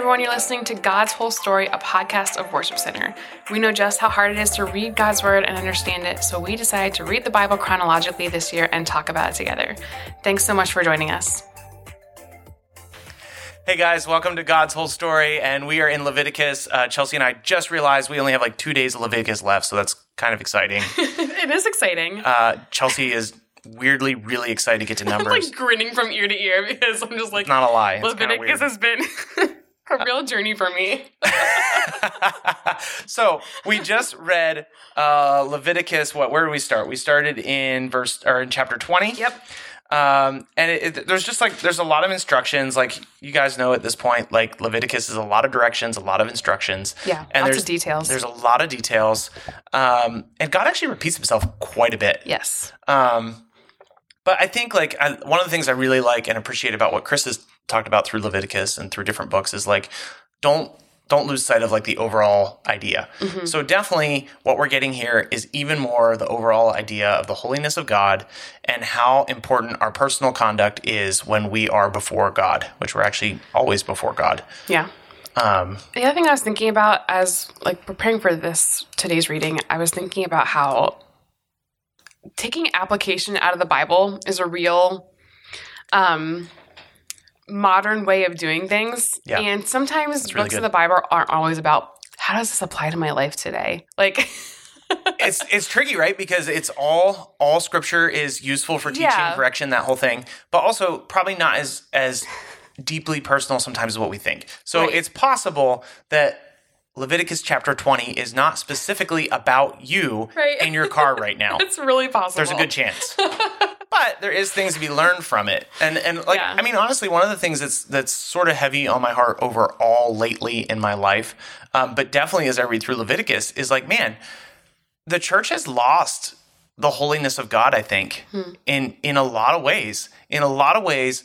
everyone. You're listening to God's Whole Story, a podcast of Worship Center. We know just how hard it is to read God's Word and understand it, so we decided to read the Bible chronologically this year and talk about it together. Thanks so much for joining us. Hey guys, welcome to God's Whole Story, and we are in Leviticus. Uh, Chelsea and I just realized we only have like two days of Leviticus left, so that's kind of exciting. it is exciting. Uh, Chelsea is weirdly really excited to get to I'm numbers. like grinning from ear to ear because I'm just like, Not a lie. It's Leviticus has been a real journey for me. so we just read uh, Leviticus. What? Where did we start? We started in verse or in chapter twenty. Yep. Um, and it, it, there's just like there's a lot of instructions. Like you guys know at this point, like Leviticus is a lot of directions, a lot of instructions. Yeah, and lots there's of details. There's a lot of details, um, and God actually repeats Himself quite a bit. Yes. Um, but I think like I, one of the things I really like and appreciate about what Chris has talked about through Leviticus and through different books is like don't don't lose sight of like the overall idea. So definitely what we're getting here is even more the overall idea of the holiness of God and how important our personal conduct is when we are before God, which we're actually always before God. Yeah. Um, The other thing I was thinking about as like preparing for this today's reading, I was thinking about how taking application out of the Bible is a real um modern way of doing things. Yeah. And sometimes really books good. of the Bible aren't always about how does this apply to my life today? Like it's it's tricky, right? Because it's all all scripture is useful for teaching, Yeah. correction, that whole thing, but also probably not as as deeply personal sometimes as what we think. So Right. it's possible that Leviticus chapter 20 is not specifically about you Right. in your car right now. it's really possible. There's a good chance. but there is things to be learned from it. And and like Yeah. I mean honestly one of the things that's that's sort of heavy on my heart overall lately in my life, um, but definitely as I read through Leviticus is like man, the church has lost the holiness of God, I think, in in a lot of ways. In a lot of ways,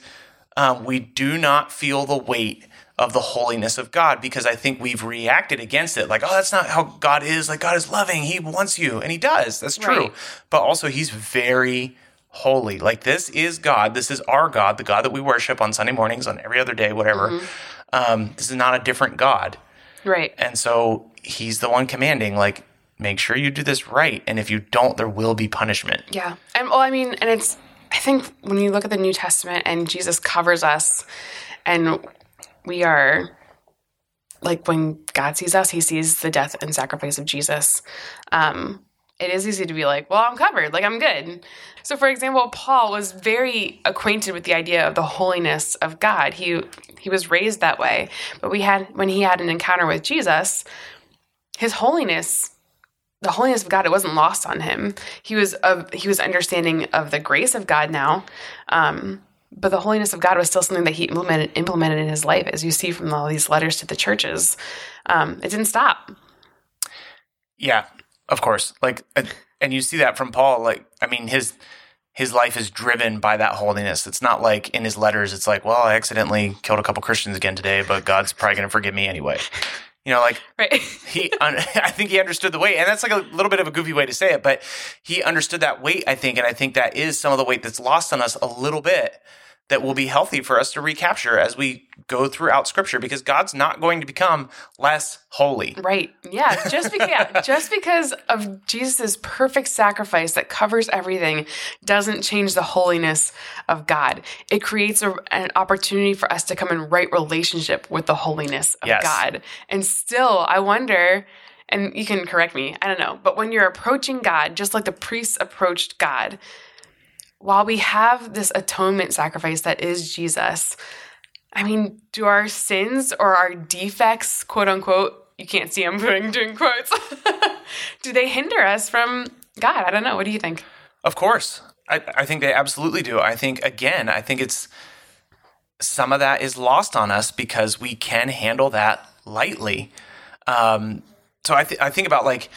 um, we do not feel the weight of the holiness of God because I think we've reacted against it. Like, oh, that's not how God is. Like, God is loving. He wants you, and He does. That's true. Right. But also, He's very holy. Like, this is God. This is our God, the God that we worship on Sunday mornings, on every other day, whatever. Um, this is not a different God. Right. And so he's the one commanding, like, make sure you do this right. And if you don't, there will be punishment. Yeah. And well, I mean, and it's, I think when you look at the New Testament and Jesus covers us and we are, like when God sees us, he sees the death and sacrifice of Jesus. Um, it is easy to be like, well, I'm covered, like I'm good. So, for example, Paul was very acquainted with the idea of the holiness of God. He he was raised that way, but we had when he had an encounter with Jesus, his holiness the holiness of God, it wasn't lost on him. He was of he was understanding of the grace of God now, um, but the holiness of God was still something that he implemented implemented in his life, as you see from all these letters to the churches. Um, it didn't stop. Yeah, of course. Like, uh, and you see that from Paul. Like, I mean, his his life is driven by that holiness. It's not like in his letters, it's like, well, I accidentally killed a couple Christians again today, but God's probably going to forgive me anyway. You know, like Right? he un- i think he understood the weight and that's like a little bit of a goofy way to say it but he understood that weight i think and i think that is some of the weight that's lost on us a little bit that will be healthy for us to recapture as we go throughout scripture because god's not going to become less holy right? Yeah. Just because yeah, just because of Jesus' perfect sacrifice that covers everything doesn't change the holiness of God. It creates a, an opportunity for us to come in right relationship with the holiness of Yes. God. And still, I wonder. And you can correct me, I don't know. But when you're approaching God, just like the priests approached God, while we have this atonement sacrifice that is Jesus, I mean, do our sins or our defects, quote unquote, you can't see I'm putting doing quotes, do they hinder us from God? I don't know. What do you think? Of course. I, I think they absolutely do. I think, again, I think it's some of that is lost on us because we can handle that lightly. Um, so I, th- I think about like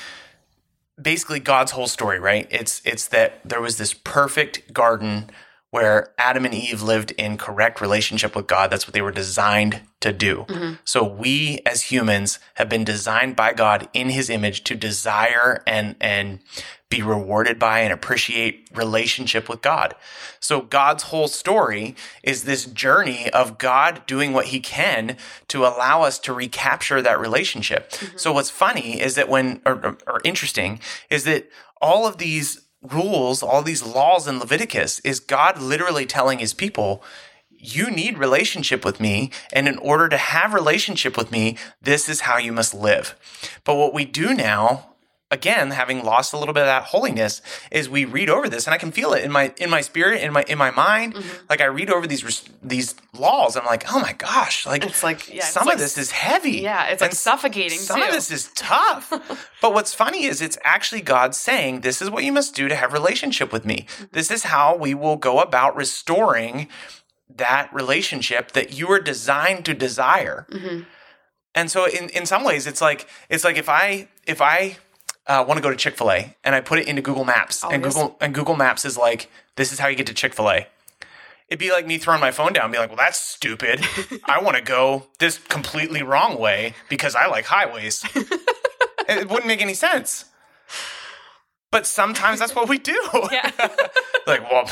basically God's whole story, right? It's it's that there was this perfect garden where Adam and Eve lived in correct relationship with God. That's what they were designed to do. Mm-hmm. So we as humans have been designed by God in his image to desire and and be rewarded by and appreciate relationship with God. So God's whole story is this journey of God doing what he can to allow us to recapture that relationship. Mm-hmm. So what's funny is that when or, or, or interesting is that all of these rules, all these laws in Leviticus is God literally telling his people, you need relationship with me and in order to have relationship with me this is how you must live. But what we do now again having lost a little bit of that holiness is we read over this and i can feel it in my in my spirit in my in my mind like i read over these these laws i'm like oh my gosh like It's like- yeah, it's some like- of this is heavy Yeah, it's like And suffocating some too. of this is tough but what's funny is it's actually god saying this is what you must do to have relationship with me Mm-hmm. this is how we will go about restoring that relationship that you were designed to desire. Mm-hmm. And so in, in some ways it's like it's like if I if I uh, want to go to Chick-fil-A and I put it into Google Maps and Always. Google and Google Maps is like this is how you get to Chick-fil-A. It'd be like me throwing my phone down and be like, well, that's stupid. I want to go this completely wrong way because I like highways. it wouldn't make any sense. But sometimes that's what we do. Yeah. like, well,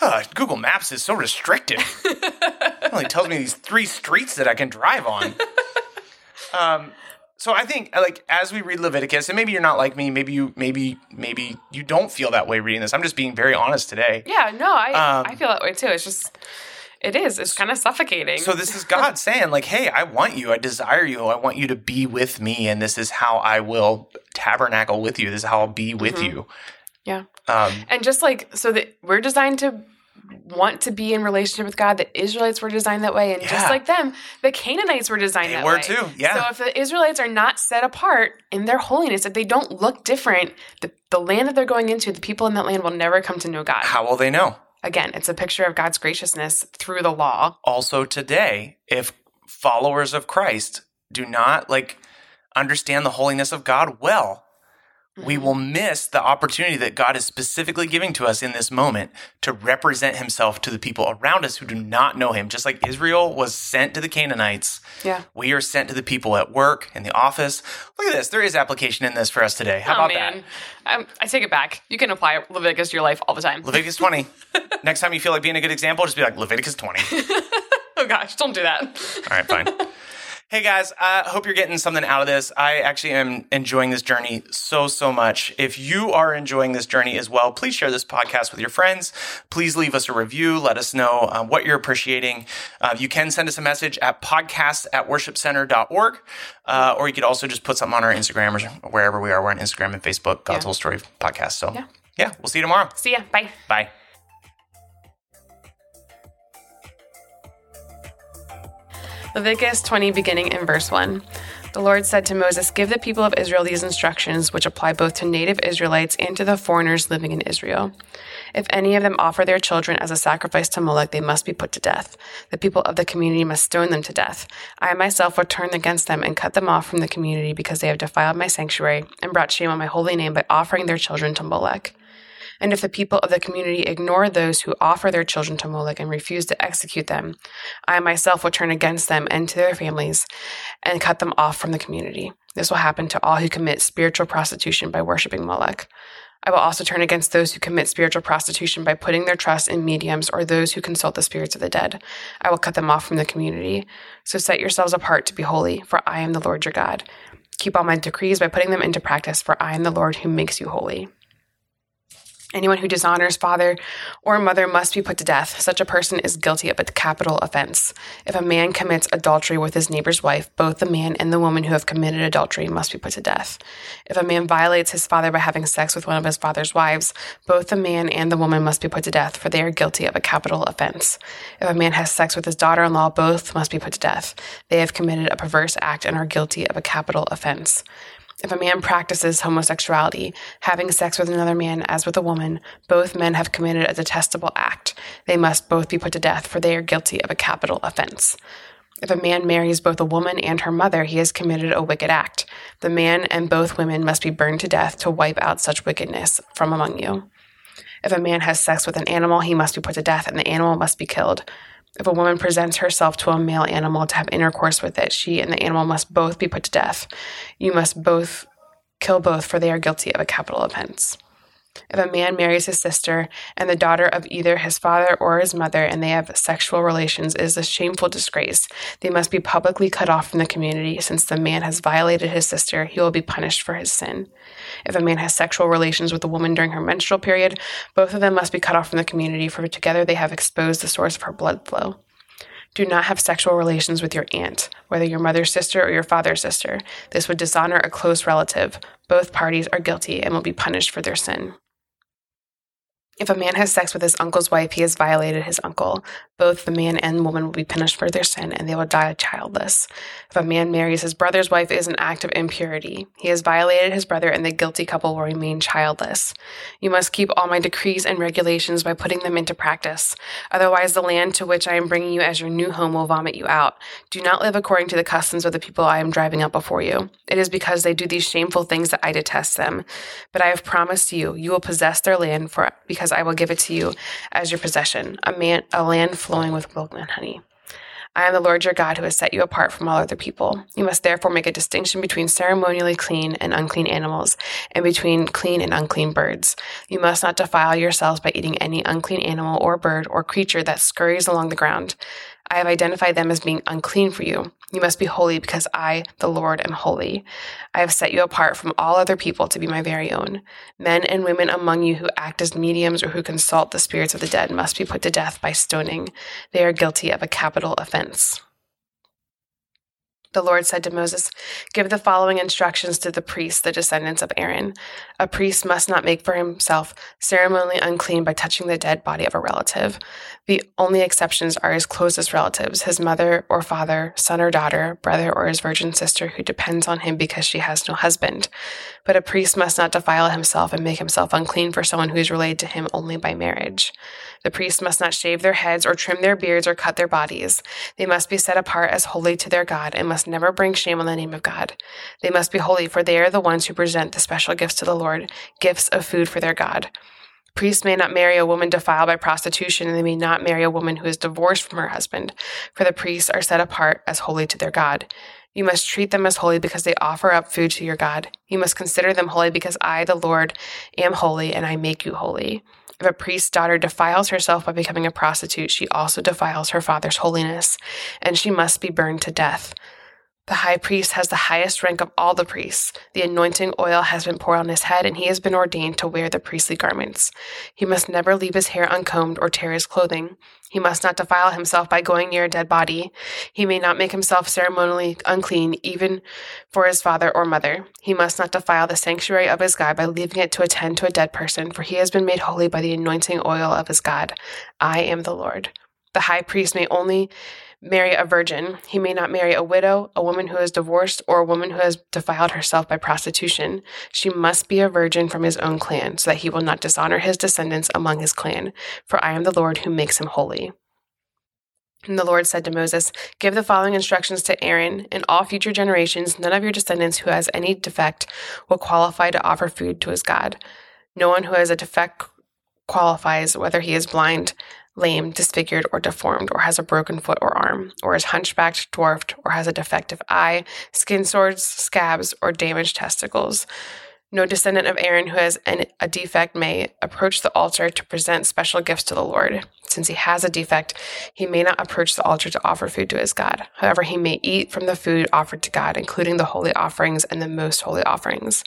uh, Google Maps is so restrictive. it only tells me these three streets that I can drive on. Um, so I think like as we read Leviticus, and maybe you're not like me, maybe you maybe maybe you don't feel that way reading this. I'm just being very honest today. Yeah, no, I Um, I feel that way too. It's just it is. It's kind of suffocating. So this is God saying like, "Hey, I want you. I desire you. I want you to be with me, and this is how I will tabernacle with you. This is how I'll be with you." yeah. Um, And just like so that we're designed to want to be in relationship with God, the Israelites were designed that way, and Yeah. just like them, the Canaanites were designed They that were way. too, yeah. So if the Israelites are not set apart in their holiness, if they don't look different, the, the land that they're going into, the people in that land will never come to know God. how will they know? Again, it's a picture of God's graciousness through the law. also today if followers of Christ do not like understand the holiness of God well we will miss the opportunity that God is specifically giving to us in this moment to represent himself to the people around us who do not know him just like Israel was sent to the Canaanites Yeah. we are sent to the people at work in the office look at this there is application in this for us today how oh about man, that um, I take it back. You can apply Leviticus to your life all the time. Leviticus 20 next time you feel like being a good example just be like Leviticus 20 oh gosh, don't do that. All right, fine. hey guys, I hope you're getting something out of this. I actually am enjoying this journey so, so much. If you are enjoying this journey as well, please share this podcast with your friends. Please leave us a review. Let us know um, what you're appreciating. Uh, you can send us a message at podcast at worshipcenter.org, uh, or you could also just put something on our Instagram or wherever we are. We're on Instagram and Facebook, God's Yeah. Whole Story Podcast. So, Yeah. yeah, we'll see you tomorrow. See ya. Bye. Bye. Leviticus 20, beginning in verse 1. The Lord said to Moses, Give the people of Israel these instructions, which apply both to native Israelites and to the foreigners living in Israel. If any of them offer their children as a sacrifice to Moloch, they must be put to death. The people of the community must stone them to death. I myself will turn against them and cut them off from the community because they have defiled my sanctuary and brought shame on my holy name by offering their children to Molech. And if the people of the community ignore those who offer their children to Moloch and refuse to execute them, I myself will turn against them and to their families and cut them off from the community. This will happen to all who commit spiritual prostitution by worshiping Moloch. I will also turn against those who commit spiritual prostitution by putting their trust in mediums or those who consult the spirits of the dead. I will cut them off from the community. So set yourselves apart to be holy, for I am the Lord your God. Keep all my decrees by putting them into practice, for I am the Lord who makes you holy. Anyone who dishonors father or mother must be put to death. Such a person is guilty of a capital offense. If a man commits adultery with his neighbor's wife, both the man and the woman who have committed adultery must be put to death. If a man violates his father by having sex with one of his father's wives, both the man and the woman must be put to death, for they are guilty of a capital offense. If a man has sex with his daughter in law, both must be put to death. They have committed a perverse act and are guilty of a capital offense. If a man practices homosexuality, having sex with another man as with a woman, both men have committed a detestable act. They must both be put to death, for they are guilty of a capital offense. If a man marries both a woman and her mother, he has committed a wicked act. The man and both women must be burned to death to wipe out such wickedness from among you. If a man has sex with an animal, he must be put to death, and the animal must be killed. If a woman presents herself to a male animal to have intercourse with it, she and the animal must both be put to death. You must both kill both, for they are guilty of a capital offense. If a man marries his sister and the daughter of either his father or his mother and they have sexual relations, is a shameful disgrace. They must be publicly cut off from the community. Since the man has violated his sister, he will be punished for his sin. If a man has sexual relations with a woman during her menstrual period, both of them must be cut off from the community, for together they have exposed the source of her blood flow. Do not have sexual relations with your aunt, whether your mother's sister or your father's sister. This would dishonor a close relative. Both parties are guilty and will be punished for their sin. If a man has sex with his uncle's wife, he has violated his uncle. Both the man and woman will be punished for their sin, and they will die childless. If a man marries his brother's wife, it is an act of impurity. He has violated his brother, and the guilty couple will remain childless. You must keep all my decrees and regulations by putting them into practice. Otherwise, the land to which I am bringing you as your new home will vomit you out. Do not live according to the customs of the people I am driving out before you. It is because they do these shameful things that I detest them. But I have promised you, you will possess their land for I will give it to you as your possession, a man, a land flowing with milk and honey. I am the Lord your God who has set you apart from all other people. You must therefore make a distinction between ceremonially clean and unclean animals, and between clean and unclean birds. You must not defile yourselves by eating any unclean animal or bird or creature that scurries along the ground. I have identified them as being unclean for you. You must be holy because I, the Lord, am holy. I have set you apart from all other people to be my very own. Men and women among you who act as mediums or who consult the spirits of the dead must be put to death by stoning. They are guilty of a capital offense. The Lord said to Moses, Give the following instructions to the priests, the descendants of Aaron. A priest must not make for himself ceremonially unclean by touching the dead body of a relative. The only exceptions are his closest relatives, his mother or father, son or daughter, brother or his virgin sister who depends on him because she has no husband. But a priest must not defile himself and make himself unclean for someone who is related to him only by marriage. The priests must not shave their heads or trim their beards or cut their bodies. They must be set apart as holy to their God and must never bring shame on the name of God. They must be holy, for they are the ones who present the special gifts to the Lord, gifts of food for their God. Priests may not marry a woman defiled by prostitution, and they may not marry a woman who is divorced from her husband, for the priests are set apart as holy to their God. You must treat them as holy because they offer up food to your God. You must consider them holy because I, the Lord, am holy, and I make you holy. If a priest's daughter defiles herself by becoming a prostitute, she also defiles her father's holiness, and she must be burned to death. The high priest has the highest rank of all the priests. The anointing oil has been poured on his head, and he has been ordained to wear the priestly garments. He must never leave his hair uncombed or tear his clothing. He must not defile himself by going near a dead body. He may not make himself ceremonially unclean, even for his father or mother. He must not defile the sanctuary of his God by leaving it to attend to a dead person, for he has been made holy by the anointing oil of his God. I am the Lord. The high priest may only marry a virgin. He may not marry a widow, a woman who is divorced, or a woman who has defiled herself by prostitution. She must be a virgin from his own clan, so that he will not dishonor his descendants among his clan. For I am the Lord who makes him holy. And the Lord said to Moses, Give the following instructions to Aaron. In all future generations, none of your descendants who has any defect will qualify to offer food to his God. No one who has a defect qualifies, whether he is blind, lame, disfigured, or deformed, or has a broken foot or arm, or is hunchbacked, dwarfed, or has a defective eye, skin sores, scabs, or damaged testicles. No descendant of Aaron who has an, a defect may approach the altar to present special gifts to the Lord. Since he has a defect, he may not approach the altar to offer food to his God. However, he may eat from the food offered to God, including the holy offerings and the most holy offerings.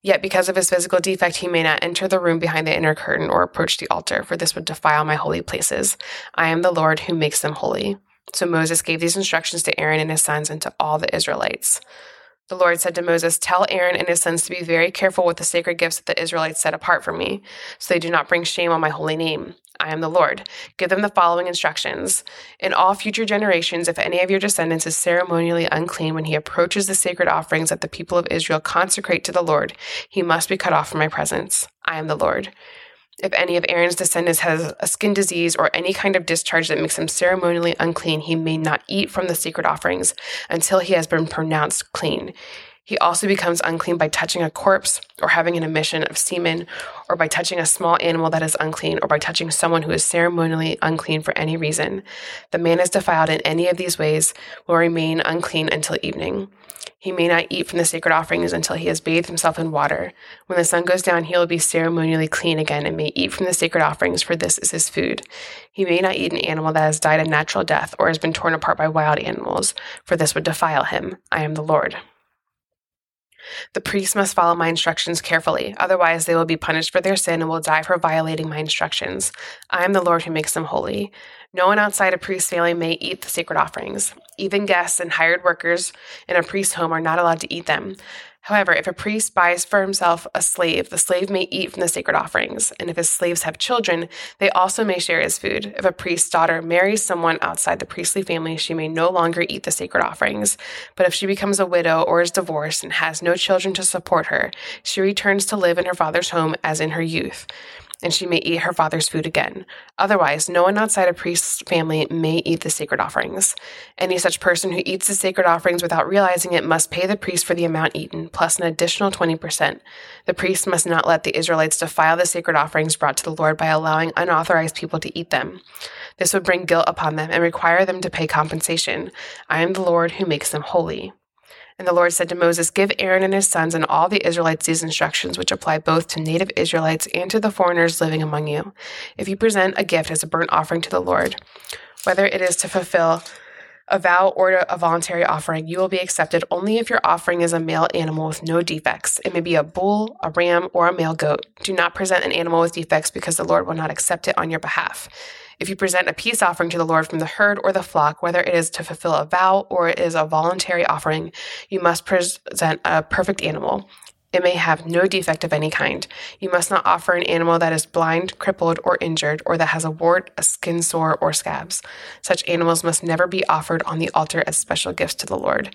Yet, because of his physical defect, he may not enter the room behind the inner curtain or approach the altar, for this would defile my holy places. I am the Lord who makes them holy. So Moses gave these instructions to Aaron and his sons and to all the Israelites. The Lord said to Moses, Tell Aaron and his sons to be very careful with the sacred gifts that the Israelites set apart for me, so they do not bring shame on my holy name. I am the Lord. Give them the following instructions. In all future generations, if any of your descendants is ceremonially unclean when he approaches the sacred offerings that the people of Israel consecrate to the Lord, he must be cut off from my presence. I am the Lord. If any of Aaron's descendants has a skin disease or any kind of discharge that makes him ceremonially unclean, he may not eat from the sacred offerings until he has been pronounced clean. He also becomes unclean by touching a corpse or having an emission of semen, or by touching a small animal that is unclean, or by touching someone who is ceremonially unclean for any reason. The man is defiled in any of these ways, will remain unclean until evening. He may not eat from the sacred offerings until he has bathed himself in water. When the sun goes down, he will be ceremonially clean again and may eat from the sacred offerings, for this is his food. He may not eat an animal that has died a natural death or has been torn apart by wild animals, for this would defile him. I am the Lord. The priests must follow my instructions carefully, otherwise, they will be punished for their sin and will die for violating my instructions. I am the Lord who makes them holy. No one outside a priest's family may eat the sacred offerings. Even guests and hired workers in a priest's home are not allowed to eat them. However, if a priest buys for himself a slave, the slave may eat from the sacred offerings. And if his slaves have children, they also may share his food. If a priest's daughter marries someone outside the priestly family, she may no longer eat the sacred offerings. But if she becomes a widow or is divorced and has no children to support her, she returns to live in her father's home as in her youth and she may eat her father's food again. Otherwise, no one outside a priest's family may eat the sacred offerings. Any such person who eats the sacred offerings without realizing it must pay the priest for the amount eaten, plus an additional 20%. The priest must not let the Israelites defile the sacred offerings brought to the Lord by allowing unauthorized people to eat them. This would bring guilt upon them and require them to pay compensation. I am the Lord who makes them holy. And the Lord said to Moses, Give Aaron and his sons and all the Israelites these instructions, which apply both to native Israelites and to the foreigners living among you. If you present a gift as a burnt offering to the Lord, whether it is to fulfill a vow or a voluntary offering, you will be accepted only if your offering is a male animal with no defects. It may be a bull, a ram, or a male goat. Do not present an animal with defects because the Lord will not accept it on your behalf. If you present a peace offering to the Lord from the herd or the flock, whether it is to fulfill a vow or it is a voluntary offering, you must present a perfect animal. It may have no defect of any kind. You must not offer an animal that is blind, crippled, or injured, or that has a wart, a skin sore, or scabs. Such animals must never be offered on the altar as special gifts to the Lord.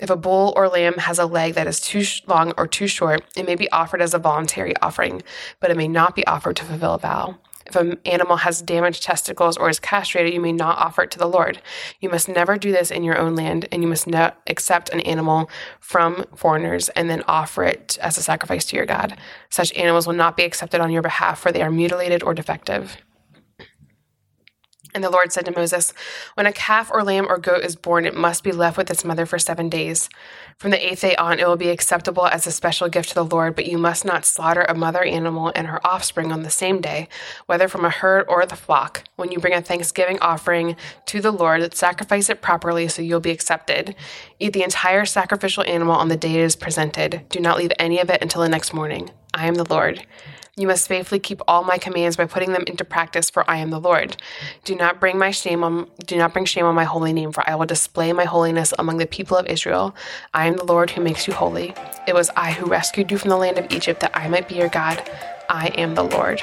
If a bull or lamb has a leg that is too long or too short, it may be offered as a voluntary offering, but it may not be offered to fulfill a vow. If an animal has damaged testicles or is castrated, you may not offer it to the Lord. You must never do this in your own land, and you must not accept an animal from foreigners and then offer it as a sacrifice to your God. Such animals will not be accepted on your behalf, for they are mutilated or defective. And the Lord said to Moses, When a calf or lamb or goat is born, it must be left with its mother for seven days. From the eighth day on, it will be acceptable as a special gift to the Lord, but you must not slaughter a mother animal and her offspring on the same day, whether from a herd or the flock. When you bring a thanksgiving offering to the Lord, sacrifice it properly so you'll be accepted. Eat the entire sacrificial animal on the day it is presented. Do not leave any of it until the next morning. I am the Lord. You must faithfully keep all my commands by putting them into practice, for I am the Lord. Do not bring my shame on do not bring shame on my holy name, for I will display my holiness among the people of Israel. I am the Lord who makes you holy. It was I who rescued you from the land of Egypt that I might be your God. I am the Lord.